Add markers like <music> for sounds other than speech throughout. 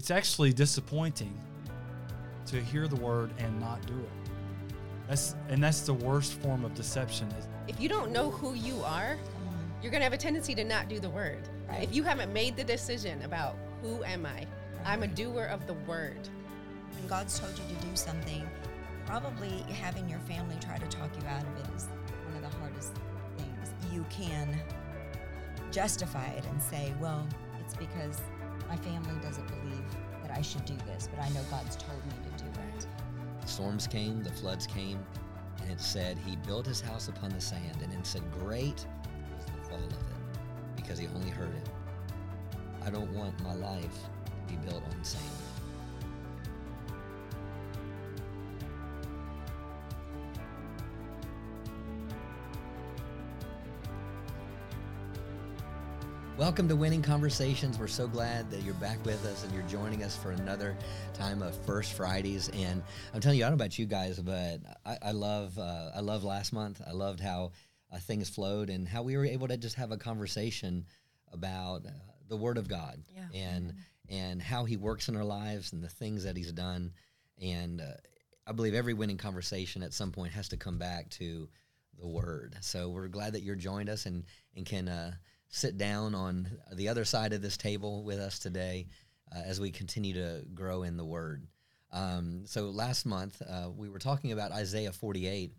it's actually disappointing to hear the word and not do it. That's and that's the worst form of deception. If you don't know who you are, you're going to have a tendency to not do the word. Right. If you haven't made the decision about who am I, I'm a doer of the word. When God's told you to do something, probably having your family try to talk you out of it is one of the hardest things. You can justify it and say, well, it's because my family doesn't believe that I should do this, but I know God's told me to do it. storms came, the floods came, and it said he built his house upon the sand, and it said, Great was the fall of it, because he only heard it. I don't want my life to be built on sand. Welcome to Winning Conversations. We're so glad that you're back with us and you're joining us for another time of First Fridays. And I'm telling you, I don't know about you guys, but I, I love uh, I love last month. I loved how uh, things flowed and how we were able to just have a conversation about uh, the Word of God Yeah. and and how He works in our lives and the things that He's done. And uh, I believe every winning conversation at some point has to come back to the Word. So we're glad that you're joined us and and can uh, sit down on the other side of this table with us today uh, as we continue to grow in the Word. Um, so last month uh, we were talking about Isaiah 48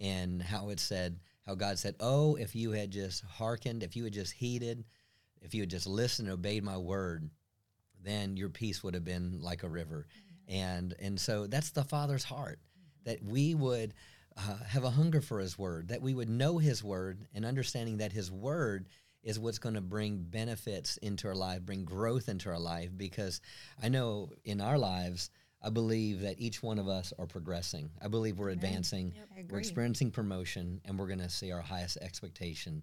and how it said, how God said, "Oh, if you had just hearkened, if you had just heeded, if you had just listened and obeyed my word, then your peace would have been like a river." And and so that's the Father's heart that we would uh, have a hunger for His word, that we would know His word, and understanding that His word is what's going to bring benefits into our life, bring growth into our life. Because I know in our lives, I believe that each one of us are progressing. I believe we're advancing. I We're experiencing promotion, and we're going to see our highest expectation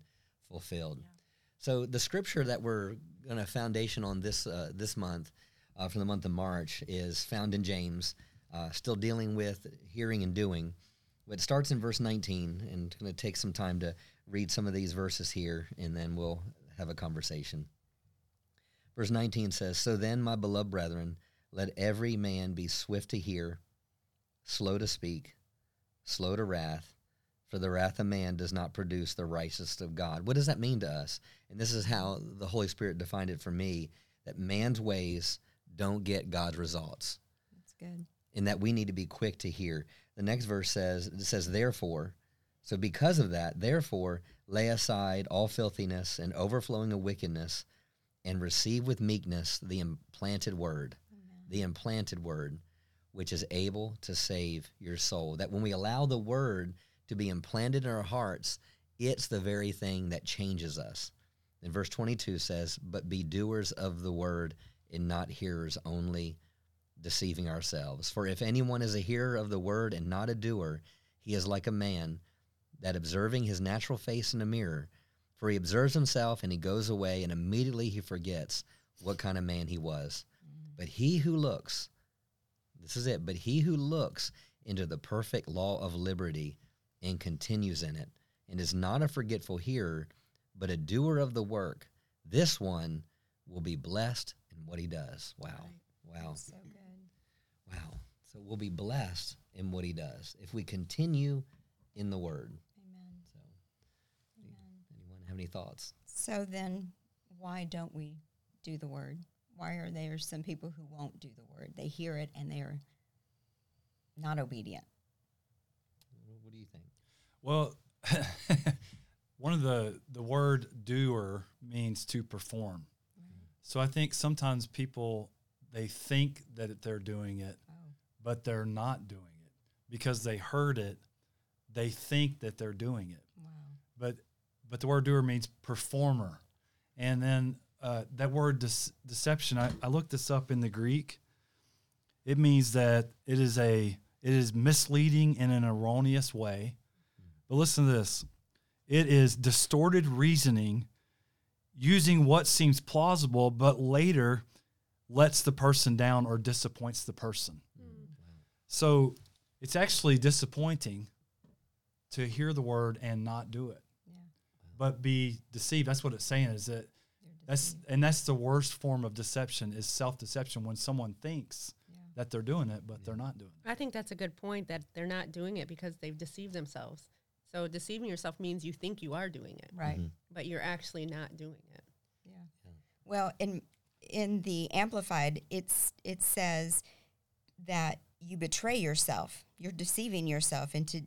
fulfilled. So the scripture that we're going to foundation on this uh, this month, uh, for the month of March, is found in James. Uh, still dealing with hearing and doing. But it starts in verse 19, and going to take some time to read some of these verses here, and then we'll have a conversation. Verse 19 says, So then, my beloved brethren, let every man be swift to hear, slow to speak, slow to wrath, for the wrath of man does not produce the righteousness of God. What does that mean to us? And this is how the Holy Spirit defined it for me that man's ways don't get God's results, That's good. and that we need to be quick to hear. The next verse says, it says, Therefore, so because of that, therefore, lay aside all filthiness and overflowing of wickedness, and receive with meekness the implanted word, the implanted word, which is able to save your soul. That when we allow the word to be implanted in our hearts, it's the very thing that changes us. And verse 22 says, But be doers of the word and not hearers only, deceiving ourselves. For if anyone is a hearer of the word and not a doer, he is like a man that observing his natural face in a mirror, for he observes himself and he goes away and immediately he forgets what kind of man he was. But he who looks, this is it, but he who looks into the perfect law of liberty and continues in it, and is not a forgetful hearer, but a doer of the work, this one will be blessed in what he does. Wow. Wow. So good. Wow. So we'll be blessed in what he does if we continue in the word. Amen. So, anyone have any thoughts? So then, why don't we do the word? Why are there some people who won't do the word? They hear it and they're not obedient. Wh- What do you think? Well, <laughs> one of the the word doer means to perform. So I think sometimes people they think that they're doing it, Oh, but they're not doing it because they heard it. They think that they're doing it, wow. but but the word doer means performer, and then uh, that word dece- deception. I, I looked this up in the Greek. It means that it is a it is misleading in an erroneous way. But listen to this. It is distorted reasoning using what seems plausible but later lets the person down or disappoints the person. So it's actually disappointing to hear the word and not do it. Yeah. But be deceived. That's what it's saying is that That's and that's the worst form of deception is self deception when someone thinks Yeah. that they're doing it but they're not doing it. I think that's a good point that they're not doing it because they've deceived themselves. So deceiving yourself means you think you are doing it, right. Mhm. but you're actually not doing it. Yeah. Well, in in the amplified, it's it says that you betray yourself. You're deceiving yourself into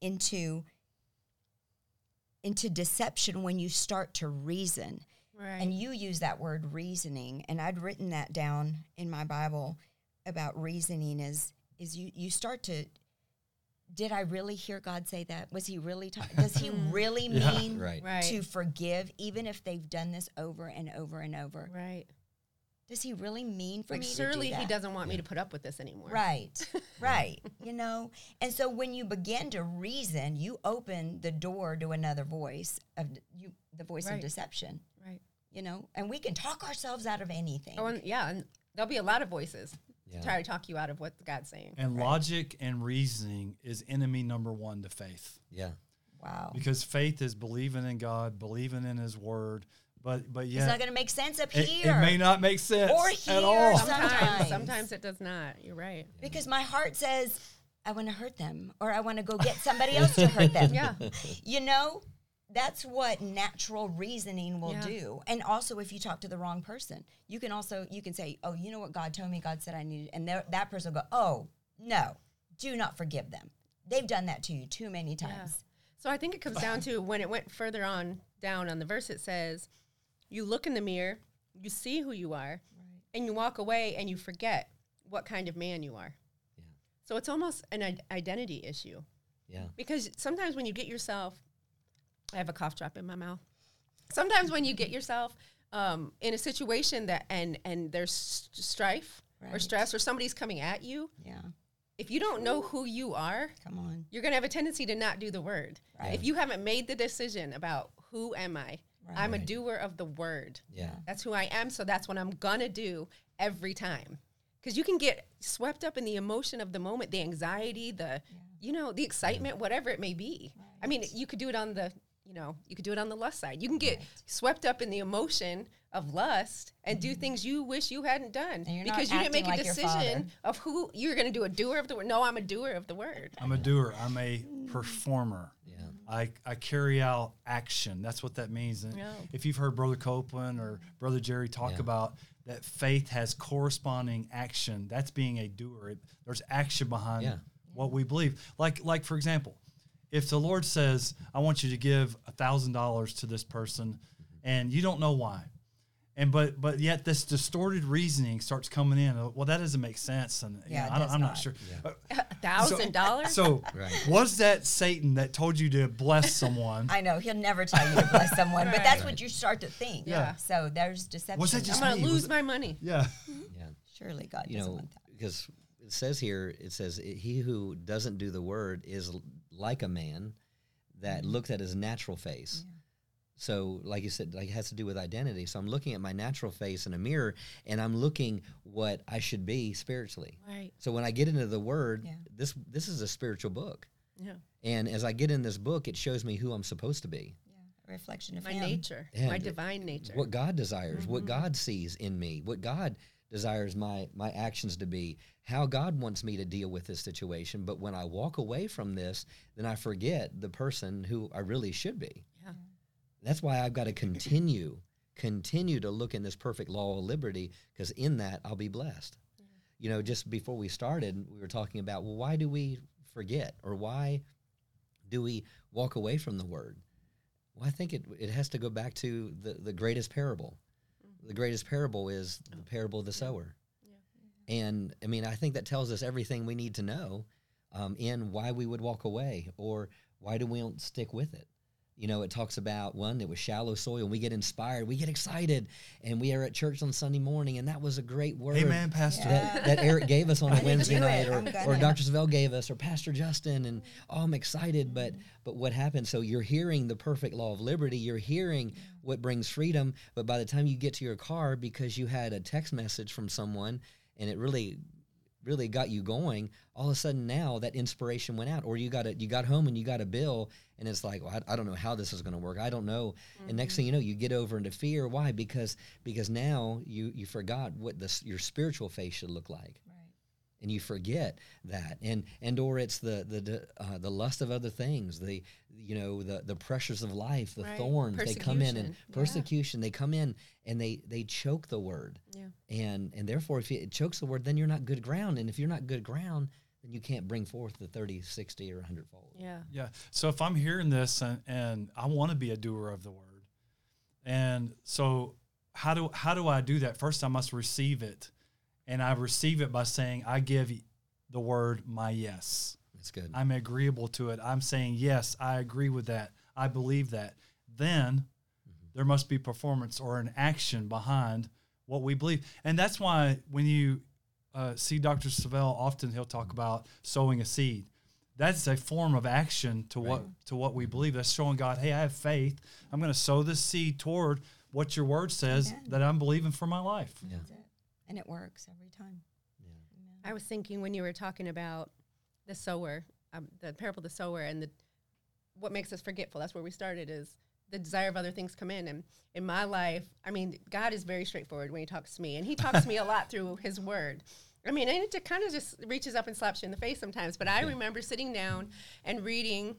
into into deception when you start to reason. Right. And you use that word reasoning, and I'd written that down in my Bible about reasoning is is you you start to did I really hear God say that? Was he really ta- does he <laughs> really mean Right. right. to forgive even if they've done this over and over and over? right. Does he really mean for Like me surely to do he doesn't want me to put up with this anymore. Right, <laughs> right. You know, and so when you begin to reason, you open the door to another voice of you, the voice Right. of deception. Right. You know, and we can talk ourselves out of anything. Oh, and yeah, and there'll be a lot of voices Yeah. to try to talk you out of what God's saying. And logic and reasoning is enemy number one to faith. Yeah. wow, Because faith is believing in God, believing in his word, but but it's not going to make sense up it, here. it may not make sense Or here at all. Sometimes, Sometimes. sometimes it does not. You're right. because my heart says I want to hurt them, or I want to go get somebody else to hurt them. <laughs> Yeah. you know that's what natural reasoning will Yeah. do and also if you talk to the wrong person you can also you can say oh you know what god told me god said i needed and that person will go oh no do not forgive them they've done that to you too many times So I think it comes down to when it went further on down on the verse, it says, You look in the mirror, you see who you are, and you walk away and you forget what kind of man you are. Yeah. So it's almost an identity issue Yeah. because sometimes when you get yourself, I have a cough drop in my mouth. Sometimes when you get yourself um, in a situation that and and there's s- strife or stress or somebody's coming at you, yeah if you don't know who you are, come on you're going to have a tendency to not do the word. Right. If you haven't made the decision about who am I, I'm a doer of the word. Yeah. That's who I am. So that's what I'm going to do every time. Because you can get swept up in the emotion of the moment, the anxiety, the, you know, the excitement, whatever it may be. I mean, you could do it on the, you know, you could do it on the lust side. You can get swept up in the emotion of lust and do mm-hmm. things you wish you hadn't done And you're not because you didn't make a like decision of who you're going to do a doer of the word. No, I'm a doer of the word. I'm a doer. I'm a performer. Yeah. I, I carry out action. That's what that means. And Yeah. if you've heard Brother Copeland or Brother Jerry talk Yeah. about that faith has corresponding action, that's being a doer. It, there's action behind Yeah. what we believe. Like like for example, if the Lord says, "I want you to give a thousand dollars to this person," and you don't know why, and but but yet this distorted reasoning starts coming in. uh, Well, that doesn't make sense, and you Yeah, know, I don't, I'm not not. sure. Yeah. A thousand dollars? so Right. was that Satan that told you to bless someone? <laughs> i know he'll never tell you to bless someone but that's Right. what you start to think Yeah. so there's deception Was that I'm just going to lose my money. yeah. Yeah. surely god You doesn't know, want that because it says here, it says, He who doesn't do the word is like a man that Mm-hmm. looks at his natural face. So, like you said, like it has to do with identity. So I'm looking at my natural face in a mirror, and I'm looking what I should be spiritually. Right. So when I get into the Word, Yeah. this this is a spiritual book, Yeah. and as I get in this book, it shows me who I'm supposed to be, yeah a reflection of My him nature, Yeah, my divine nature. what God desires, what Mhm. God sees in me, what God desires my my actions to be, how God wants me to deal with this situation. But when I walk away from this, then I forget the person who I really should be. Yeah. That's why I've got to mm-hmm. continue, continue to look in this perfect law of liberty, because in that I'll be blessed. Mm-hmm. You know, just before we started, we were talking about, well, why do we forget or why do we walk away from the word? Well, I think it, it has to go back to the, the greatest parable. The mm-hmm. greatest parable is the oh. parable of the sower. And I mean, I think that tells us everything we need to know um, in why we would walk away or why do we don't stick with it. You know, it talks about one, it was shallow soil, and we get inspired, we get excited, and we are at church on Sunday morning, and that was a great word Amen, Pastor. Yeah. that, that Eric gave us on <laughs> I a didn't Wednesday night, or, or. Dr. Savelle gave us, or Pastor Justin, and oh, I'm excited. But but what happened? So you're hearing the perfect law of liberty. You're hearing what brings freedom. But by the time you get to your car, because you had a text message from someone, and it really really got you going, all of a sudden now that inspiration went out, or you got a you got home and you got a bill, and it's like, well, I, I don't know how this is going to work. I don't know. And next thing mm-hmm. you know, you get over into fear. Why? Because because now you you forgot what this your spiritual faith should look like. And you forget that and and or it's the the the, uh, the lust of other things the you know the the pressures of life the Right. thorns they come in and Persecution. Yeah. they come in and they they choke the word Yeah. and and therefore if it chokes the word then you're not good ground and if you're not good ground then you can't bring forth the 30 60 or 100 fold Yeah. Yeah. So if I'm hearing this and, and I want to be a doer of the word, and so how do how do I do that? First, I must receive it, and I receive it by saying, "I give the word my yes. that's good I'm agreeable to it. I'm saying yes. I agree with that. I believe that." Then mm-hmm. there must be performance or an action behind what we believe, and that's why when you uh, see Dr. Savelle, often he'll talk mm-hmm. about sowing a seed. That's a form of action to what to what we mm-hmm. believe. That's showing God, hey, I have faith. I'm going to sow this seed toward what your word says Amen. that I'm believing for my life. yeah That's it. And it works every time. Yeah. I was thinking when you were talking about the sower, um, the parable of the sower, and the what makes us forgetful. That's where we started. Is the desire of other things come in, and in my life, I mean, God is very straightforward when He talks to me, and He talks to me a <laughs> lot through His Word. I mean, and it kind of just reaches up and slaps you in the face sometimes. But I remember sitting down and reading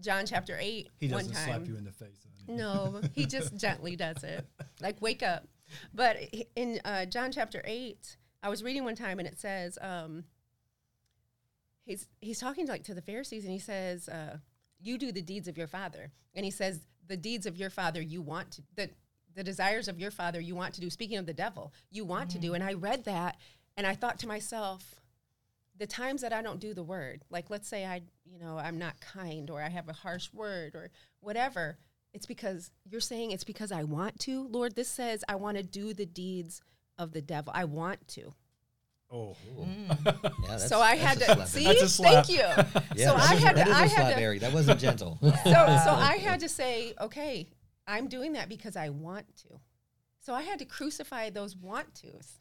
John chapter eight He one doesn't time. slap you in the face. No, he just <laughs> gently does it. Like, wake up. But in uh, John chapter 8, I was reading one time and it says, um, he's, he's talking like to the Pharisees and he says, uh, you do the deeds of your father. And he says, the deeds of your father you want to, the, the desires of your father you want to do. Speaking of the devil, you want to do. And I read that and I thought to myself, the times that I don't do the word, like let's say I, you know, I'm not kind or I have a harsh word or whatever, it's because you're saying it's because I want to. Lord, this says I want to do the deeds of the devil. I want to. Oh, mm. yeah that's, so I that's had a to slap see. That's a slap. Thank you. <laughs> yeah, so that I had to. is a I slap, had to. Eric. that wasn't gentle <laughs> So so <laughs> I had to say, okay, I'm doing that because I want to. So I had to crucify those want tos.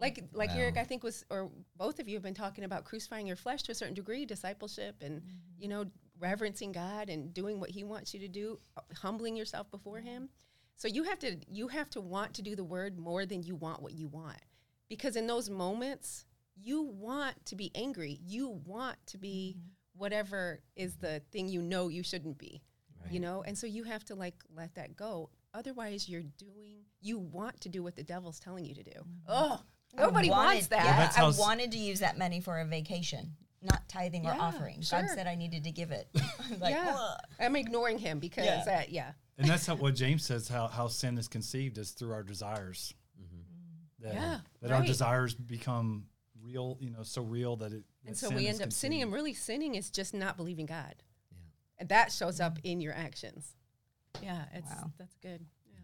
Like like Wow. Eric, I think was or both of you have been talking about crucifying your flesh to a certain degree, discipleship, and mm-hmm. you know reverencing God and doing what He wants you to do, humbling yourself before Him. So you have to you have to want to do the word more than you want what you want, because in those moments you want to be angry, you want to be mm-hmm. whatever is the thing you know you shouldn't be, you know, and so you have to like let that go. Otherwise, you're doing you want to do what the devil's telling you to do. Oh, I nobody wants that. Yeah, that's how I s- wanted to use that money for a vacation, not tithing or Yeah, offering. God said I needed to give it. <laughs> <laughs> like, yeah, "Ugh." I'm ignoring him because Yeah. yeah, uh, yeah. and that's how, what James says. How how sin is conceived is through our desires. That, Yeah, that our desires become real. You know, so real that it. and so sin we end up sinning. conceived. And really, sinning is just not believing God, Yeah. and that shows up in your actions. Yeah, it's Wow. that's good. Yeah.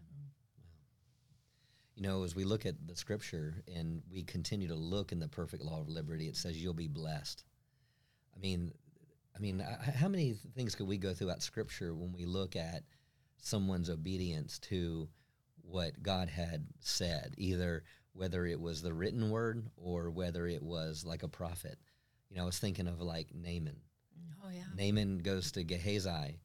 you know, as we look at the scripture and we continue to look in the perfect law of liberty, it says you'll be blessed. I mean, I mean, how many things could we go throughout scripture when we look at someone's obedience to what God had said, either whether it was the written word or whether it was like a prophet? You know, I was thinking of like Naaman. Mm, oh yeah. Naaman goes to Gehazi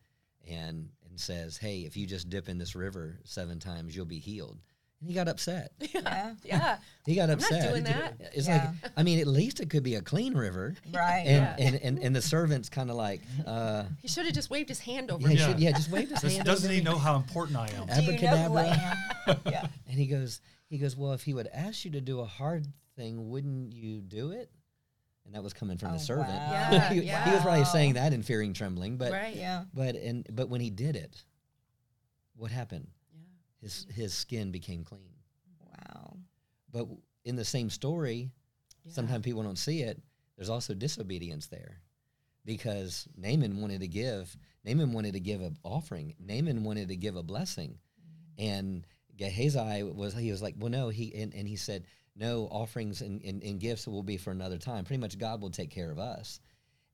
and and says, "Hey, if you just dip in this river seven times, you'll be healed." And he got upset. <laughs> yeah, <laughs> Yeah. He got I'm not upset. doing that. It's Yeah. like, I mean, at least it could be a clean river. right. And, Yeah. and, and, and the servant's kind of like, uh, He should have just waved his hand over. yeah. Yeah. should- yeah, just waved his Does, hand. doesn't over he me. know how important I am? <laughs> Do you know I am? yeah. And he goes, he goes, well, if he would ask you to do a hard thing, wouldn't you do it? And that was coming from Oh, the servant. wow. Yeah, he, yeah. he was probably saying that in fearing, trembling, but right. Yeah. but and but when he did it, what happened? His his skin became clean. Wow. But in the same story, Yeah. sometimes people don't see it. There's also disobedience there, because Naaman wanted to give. Naaman wanted to give an offering. Naaman wanted to give a blessing, mm-hmm. and Gehazi was he was like, well, no, he and, and he said, no, offerings and, and, and gifts will be for another time. Pretty much, God will take care of us.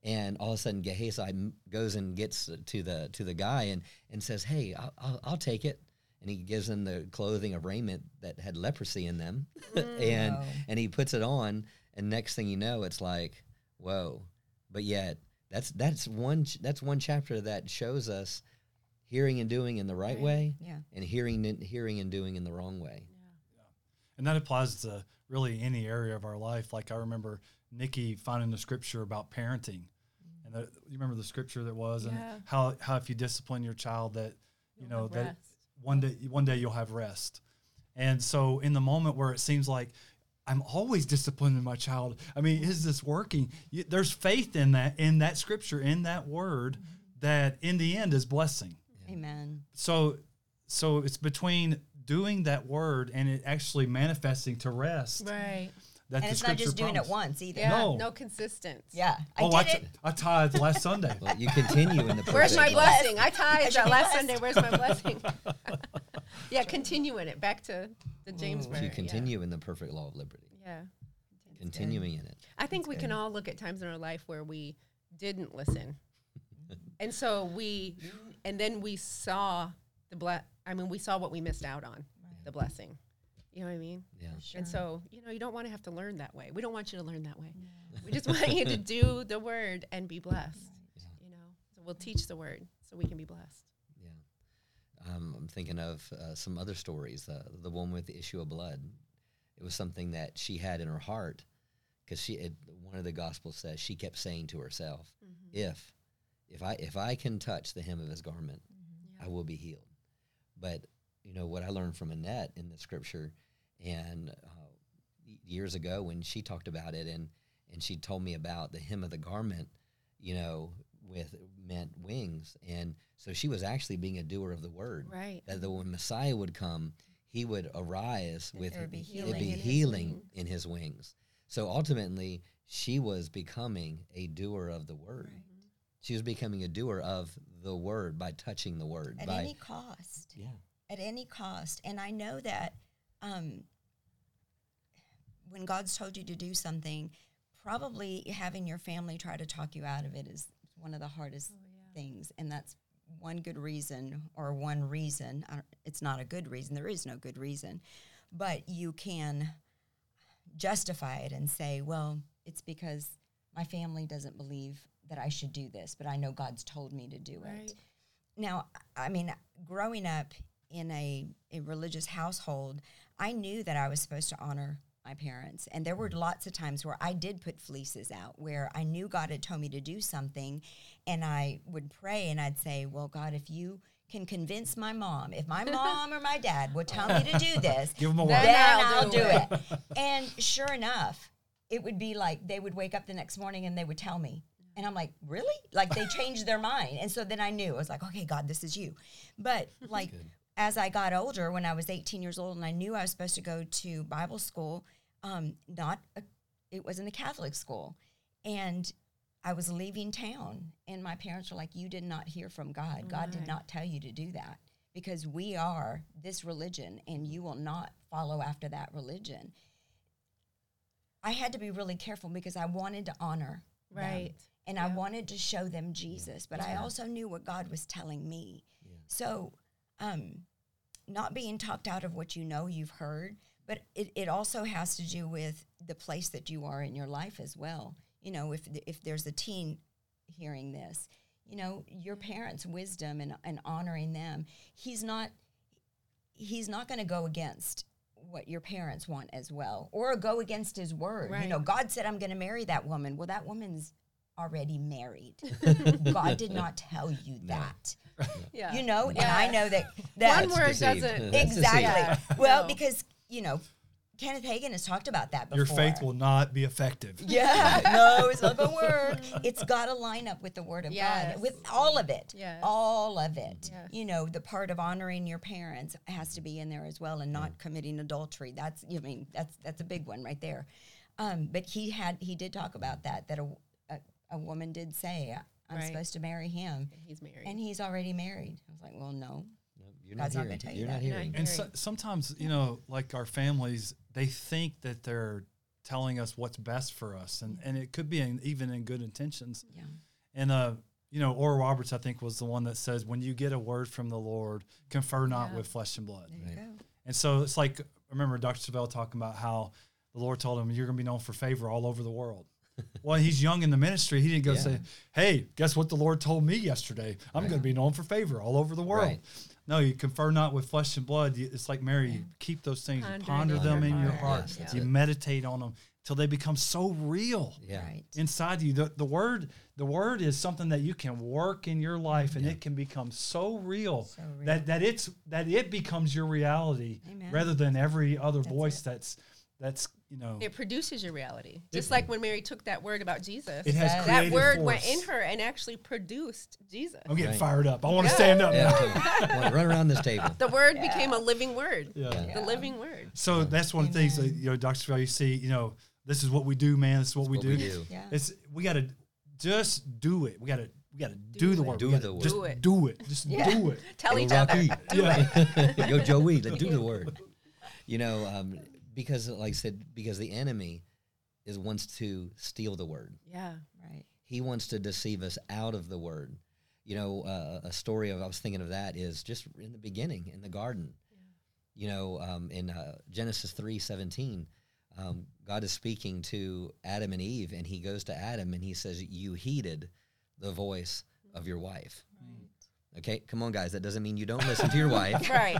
And all of a sudden, Gehazi goes and gets to the to the guy and and says, hey, I'll, I'll, I'll take it. And he gives him the clothing of raiment that had leprosy in them, <laughs> mm. and Wow. and he puts it on, and next thing you know, it's like, whoa. But yet, that's that's one ch- that's one chapter that shows us hearing and doing in the right, Right. way, Yeah. and hearing and hearing and doing in the wrong way. yeah. And that applies to really any area of our life. Like I remember Nikki finding the scripture about parenting. Mm. And the, you remember the scripture that was and how, how if you discipline your child that, you You'll know, that rest. One day, one day you'll have rest. And so in the moment where it seems like I'm always disciplining my child. I mean, is this working? You, there's faith in that, in that scripture, in that word that in the end is blessing Amen. so so it's between doing that word and it actually manifesting to rest Right. That And it's not just scripture doing it once either. Yeah. No. No, consistence. Yeah. I oh, did I, t- it. I tithed last Sunday. Well, you continue in the <laughs> Where's my blessing? I tithed that last. Sunday. Where's my <laughs> blessing? <laughs> yeah, continue in it back to the mm. James If you continue in the perfect law of liberty, Yeah. continuing in it. I think we can all look at times in our life where we didn't listen. and so we, and then we saw the ble- I mean, we saw what we missed out on, the blessing. You know what I mean? Yeah. And so, you know, you don't want to have to learn that way. We don't want you to learn that way. We just want you to do the word and be blessed. You know, so we'll teach the word so we can be blessed. Yeah. Um, I'm thinking of uh, some other stories. Uh, the one with the issue of blood. It was something that she had in her heart because she. It, one of the gospels says she kept saying to herself, "If, if I if I can touch the hem of his garment, I will be healed." But you know what I learned from Annette in the scripture, and uh, years ago when she talked about it, and and she told me about the hem of the garment, you know, with meant wings, and so she was actually being a doer of the word. Right. That the, when Messiah would come, he would arise with there would be it'd healing be in his healing wings. in his wings. So ultimately, she was becoming a doer of the word. She was becoming a doer of the word by touching the word. At by any cost. yeah, At any cost. And I know that um, when God's told you to do something, probably having your family try to talk you out of it is one of the hardest things. And that's one good reason or one reason. It's not a good reason. There is no good reason. But you can justify it and say, well, it's because my family doesn't believe that I should do this, but I know God's told me to do Right. it. Now, I mean, growing up in a, a religious household, I knew that I was supposed to honor my parents. And there were mm. lots of times where I did put fleeces out, where I knew God had told me to do something. And I would pray and I'd say, Well, God, if you can convince my mom, if my mom or my dad would tell me to do <laughs> this, Give 'em a Then word. then I'll I'll, do do it. it. and sure enough, it would be like they would wake up the next morning and they would tell me. And I'm like, really? Like they changed their mind. And so then I knew. I was like, okay, God, this is you. But like as I got older, when I was 18 years old and I knew I was supposed to go to Bible school, um, not a, it wasn't a Catholic school. And I was leaving town and my parents were like, you did not hear from God. God did not tell you to do that because we are this religion and you will not follow after that religion. I had to be really careful because I wanted to honor them. Right. and I wanted to show them Jesus, but I also knew what God was telling me. So, um, not being talked out of what you know you've heard, but it, it also has to do with the place that you are in your life as well. You know, if if there's a teen hearing this, you know, your parents' wisdom and, and honoring them, he's not he's not going to go against what your parents want as well or go against his word. You know, God said I'm going to marry that woman. Well, that woman's already married. <laughs> God did not tell you that. <laughs> Yeah. You know, and I know that that One word deceived. doesn't. <laughs> Exactly. Yeah. Well, No. because, you know, Kenneth Hagin has talked about that before. Your faith will not be effective. Yeah, no, it's not gonna work. It's got to line up with the Word of Yes. God, with all of it. Yes. All of it. Yes. You know, the part of honoring your parents has to be in there as well, and not committing adultery. That's, I mean, that's that's a big one right there. Um, but he had he did talk about that that a a, a woman did say I'm Right. supposed to marry him, He's married. and he's already married. I was like, well, no. No, you're not God's not gonna hearing. tell you You're that. not You're hearing. And so, sometimes, you know, like our families, they think that they're telling us what's best for us, and and it could be in, even in good intentions. Yeah. And uh, you know, Oral Roberts, I think, was the one that says, "When you get a word from the Lord, confer not Yeah. with flesh and blood." There you go. And so it's like I remember Dr. Savelle talking about how the Lord told him, "You're going to be known for favor all over the world." Well, he's young in the ministry. He didn't go Yeah. say, "Hey, guess what the Lord told me yesterday? I'm going to be known for favor all over the world." Right. No, you confer not with flesh and blood. It's like Mary. You keep those things, you Ponder ponder them in your heart. heart. Yes, you it. meditate on them till they become so real Yeah. Right. inside you. The, the word, the word is something that you can work in your life, and it can become so real, So real. that that it's that it becomes your reality Amen. rather than every other That's voice it. that's that's you know It produces your reality. Just like when Mary took that word about Jesus. it has That- that word force. went in her and actually produced Jesus. I'm getting Right. fired up. I want to stand up Yeah, now. <laughs> totally. Run around this table. The word became a living word. Yeah. The living word. So that's one of the things that you know, Dr. Savelle, you see, you know, this is what we do, man. This is what, we, what do. we do. Yeah. It's we got to just do it. We got to we got to do, the it. work. Do the work. Just Do it. do it. Just Yeah. do it. Tell Go each other. Rocky. Do it. <laughs> Yo, Joey, let's do the word. <laughs> You know, um, because like I said, because the enemy is wants to steal the word. Yeah. Right. He wants to deceive us out of the word. You know, uh, a story of I was thinking of that is just in the beginning in the garden. You know, um, in uh, Genesis three seventeen, um, God is speaking to Adam and Eve, and He goes to Adam and He says, "You heeded the voice of your wife." Okay, come on, guys. That doesn't mean you don't listen to your <laughs> wife. Right.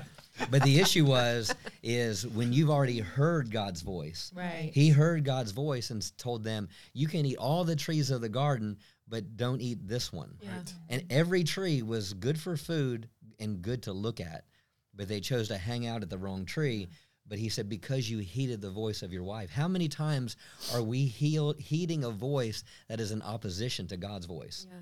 But the issue was is when you've already heard God's voice. Right. He heard God's voice and told them, "You can eat all the trees of the garden, but don't eat this one." Yeah. And every tree was good for food and good to look at, but they chose to hang out at the wrong tree. But he said, "Because you heeded the voice of your wife." How many times are we heal, heeding a voice that is in opposition to God's voice? Yeah.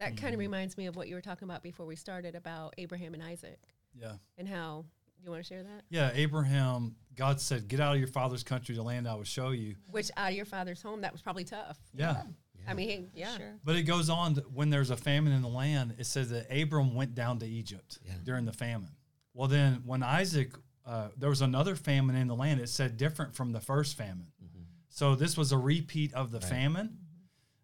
That kind of reminds me of what you were talking about before we started about Abraham and Isaac Yeah. and how do you want to share that? Yeah, Abraham, God said, "Get out of your father's country, the land I will show you." Which out of your father's home, that was probably tough. Yeah. I mean, yeah. Sure. But it goes on to, when there's a famine in the land, it says that Abram went down to Egypt Yeah. during the famine. Well, then when Isaac, uh, there was another famine in the land, it said different from the first famine. So this was a repeat of the Right. famine.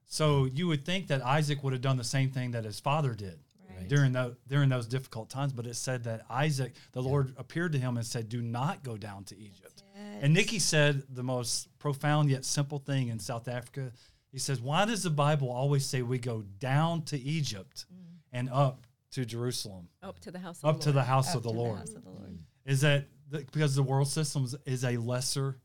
So you would think that Isaac would have done the same thing that his father did Right. during those during those difficult times. But it said that Isaac, the Lord appeared to him and said, "Do not go down to Egypt." And Nikki said the most profound yet simple thing in South Africa. He says, Why does the Bible always say we go down to Egypt mm. and up to Jerusalem, Up to the house of up to the house Up of the to Lord? house of the Lord. Is that the, because the world system is- is a lesser,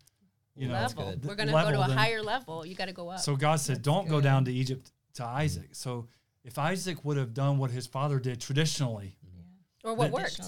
you know, level. good. We're going to go to a than- higher level. You got to go up. So God said, That's Don't go down to Egypt to Isaac. So if Isaac would have done what his father did traditionally, or what worked.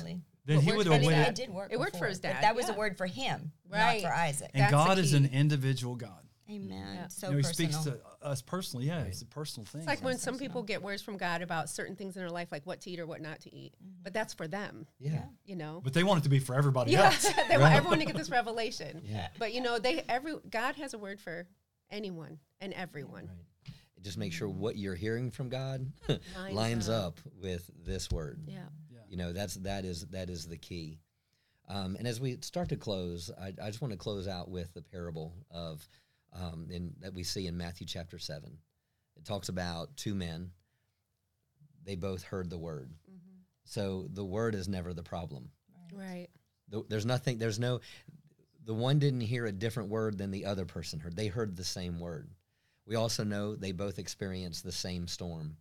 Then What he would have But it, went. it did work. It worked for before, his but dad, That was yeah. a word for him, Right. not for Isaac. And That's God is an individual God. Amen. Yeah. So you know, he personal. speaks to us personally. Yeah, it's a personal thing. It's like when some personal. people get words from God about certain things in their life, like what to eat or what not to eat. But that's for them, Yeah. you know. but they want it to be for everybody Yeah, else. <laughs> they want everyone to get this revelation. <laughs> Yeah. But you know, they every God has a word for anyone and everyone. Right. Just make sure what you're hearing from God <laughs> Lines lines up. up with this word. Yeah. You know, that's that is that is the key. Um, and as we start to close, I, I just want to close out with the parable of um, in, that we see in Matthew chapter seven. It talks about two men. They both heard the word, so the word is never the problem. Right. The, there's nothing. There's no. The one didn't hear a different word than the other person heard. They heard the same word. We also know they both experienced the same storm.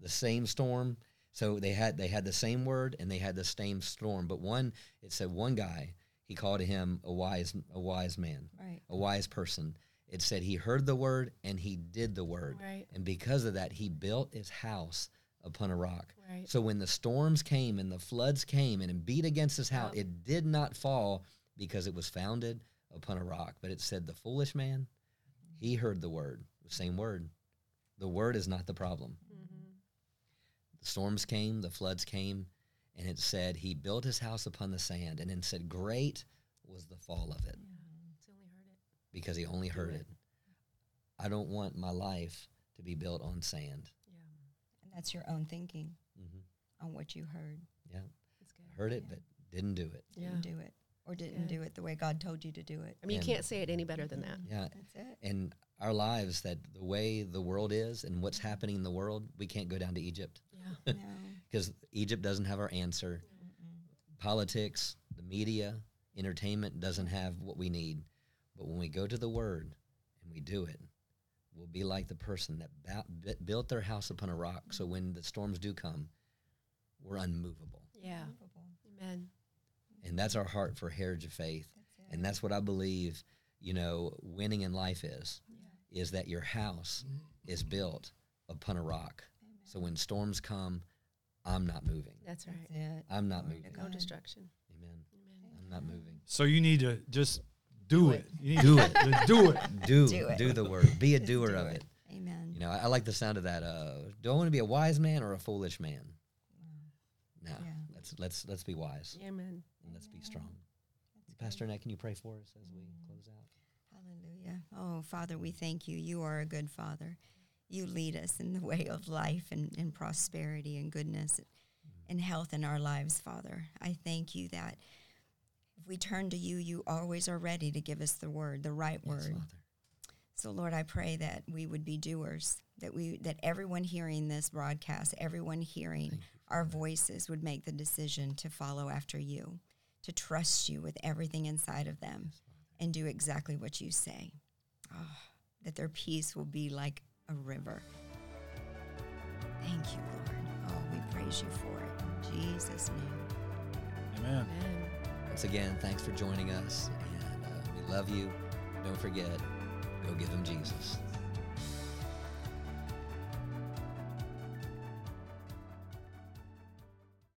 The same storm. So they had they had the same word and they had the same storm. But one, it said one guy. He called him a wise a wise man, Right. a wise person. It said he heard the word and he did the word. Right. And because of that, he built his house upon a rock. Right. So when the storms came and the floods came and it beat against his house, Yep. it did not fall because it was founded upon a rock. But it said the foolish man, he heard the word, the same word. The word is not the problem. Mm-hmm. The storms came, the floods came, and it said he built his house upon the sand, and then said, Great was the fall of it It's only heard it. Because he only heard it. I don't want my life to be built on sand. Yeah. And that's your own thinking hmm on what you heard. Yeah, It's good. heard it, but didn't do it. Yeah. Didn't do it. Or didn't Yeah. do it the way God told you to do it. I mean, And- you can't say it any better than that. Yeah, That's it. in our lives, that the way the world is and what's happening in the world, we can't go down to Egypt Yeah. <laughs> <laughs> No. because Egypt doesn't have our answer. Politics, the media, entertainment doesn't have what we need. But when we go to the Word and we do it, we'll be like the person that ba- built their house upon a rock. So when the storms do come, we're unmovable. Yeah. Amen. And that's our heart for Heritage of Faith. And that's what I believe, you know, winning in life is, is that your house is built upon a rock. So when storms come, I'm not moving. That's right. That's. I'm not moving. No destruction. Amen. Amen. I'm not moving. So you need to just do, Do it. <laughs> it. Do it. do it. Do, Do do, the word. Be a doer do of it. it. Amen. You know, I, I like the sound of that. Uh, do I want to be a wise man or a foolish man? Mm. No, Yeah. let's let's let's be wise Amen. and let's be strong. Pastor Annette, can you pray for us as we mm. close out? Hallelujah. Oh, Father, we thank you. You are a good Father. You lead us in the way of life and, and prosperity and goodness mm. and health in our lives, Father. I thank you that if we turn to you, you always are ready to give us the word, the right Yes, word. Father. So Lord, I pray that we would be doers, that we that everyone hearing this broadcast, everyone hearing our Father. voices would make the decision to follow after you, to trust you with everything inside of them Yes, and do exactly what you say. Ah, that their peace will be like a river. Thank you, Lord. Oh, we praise you for it. In Jesus' name. Amen. Amen. Once again, thanks for joining us, and uh, we love you. Don't forget, go give them Jesus.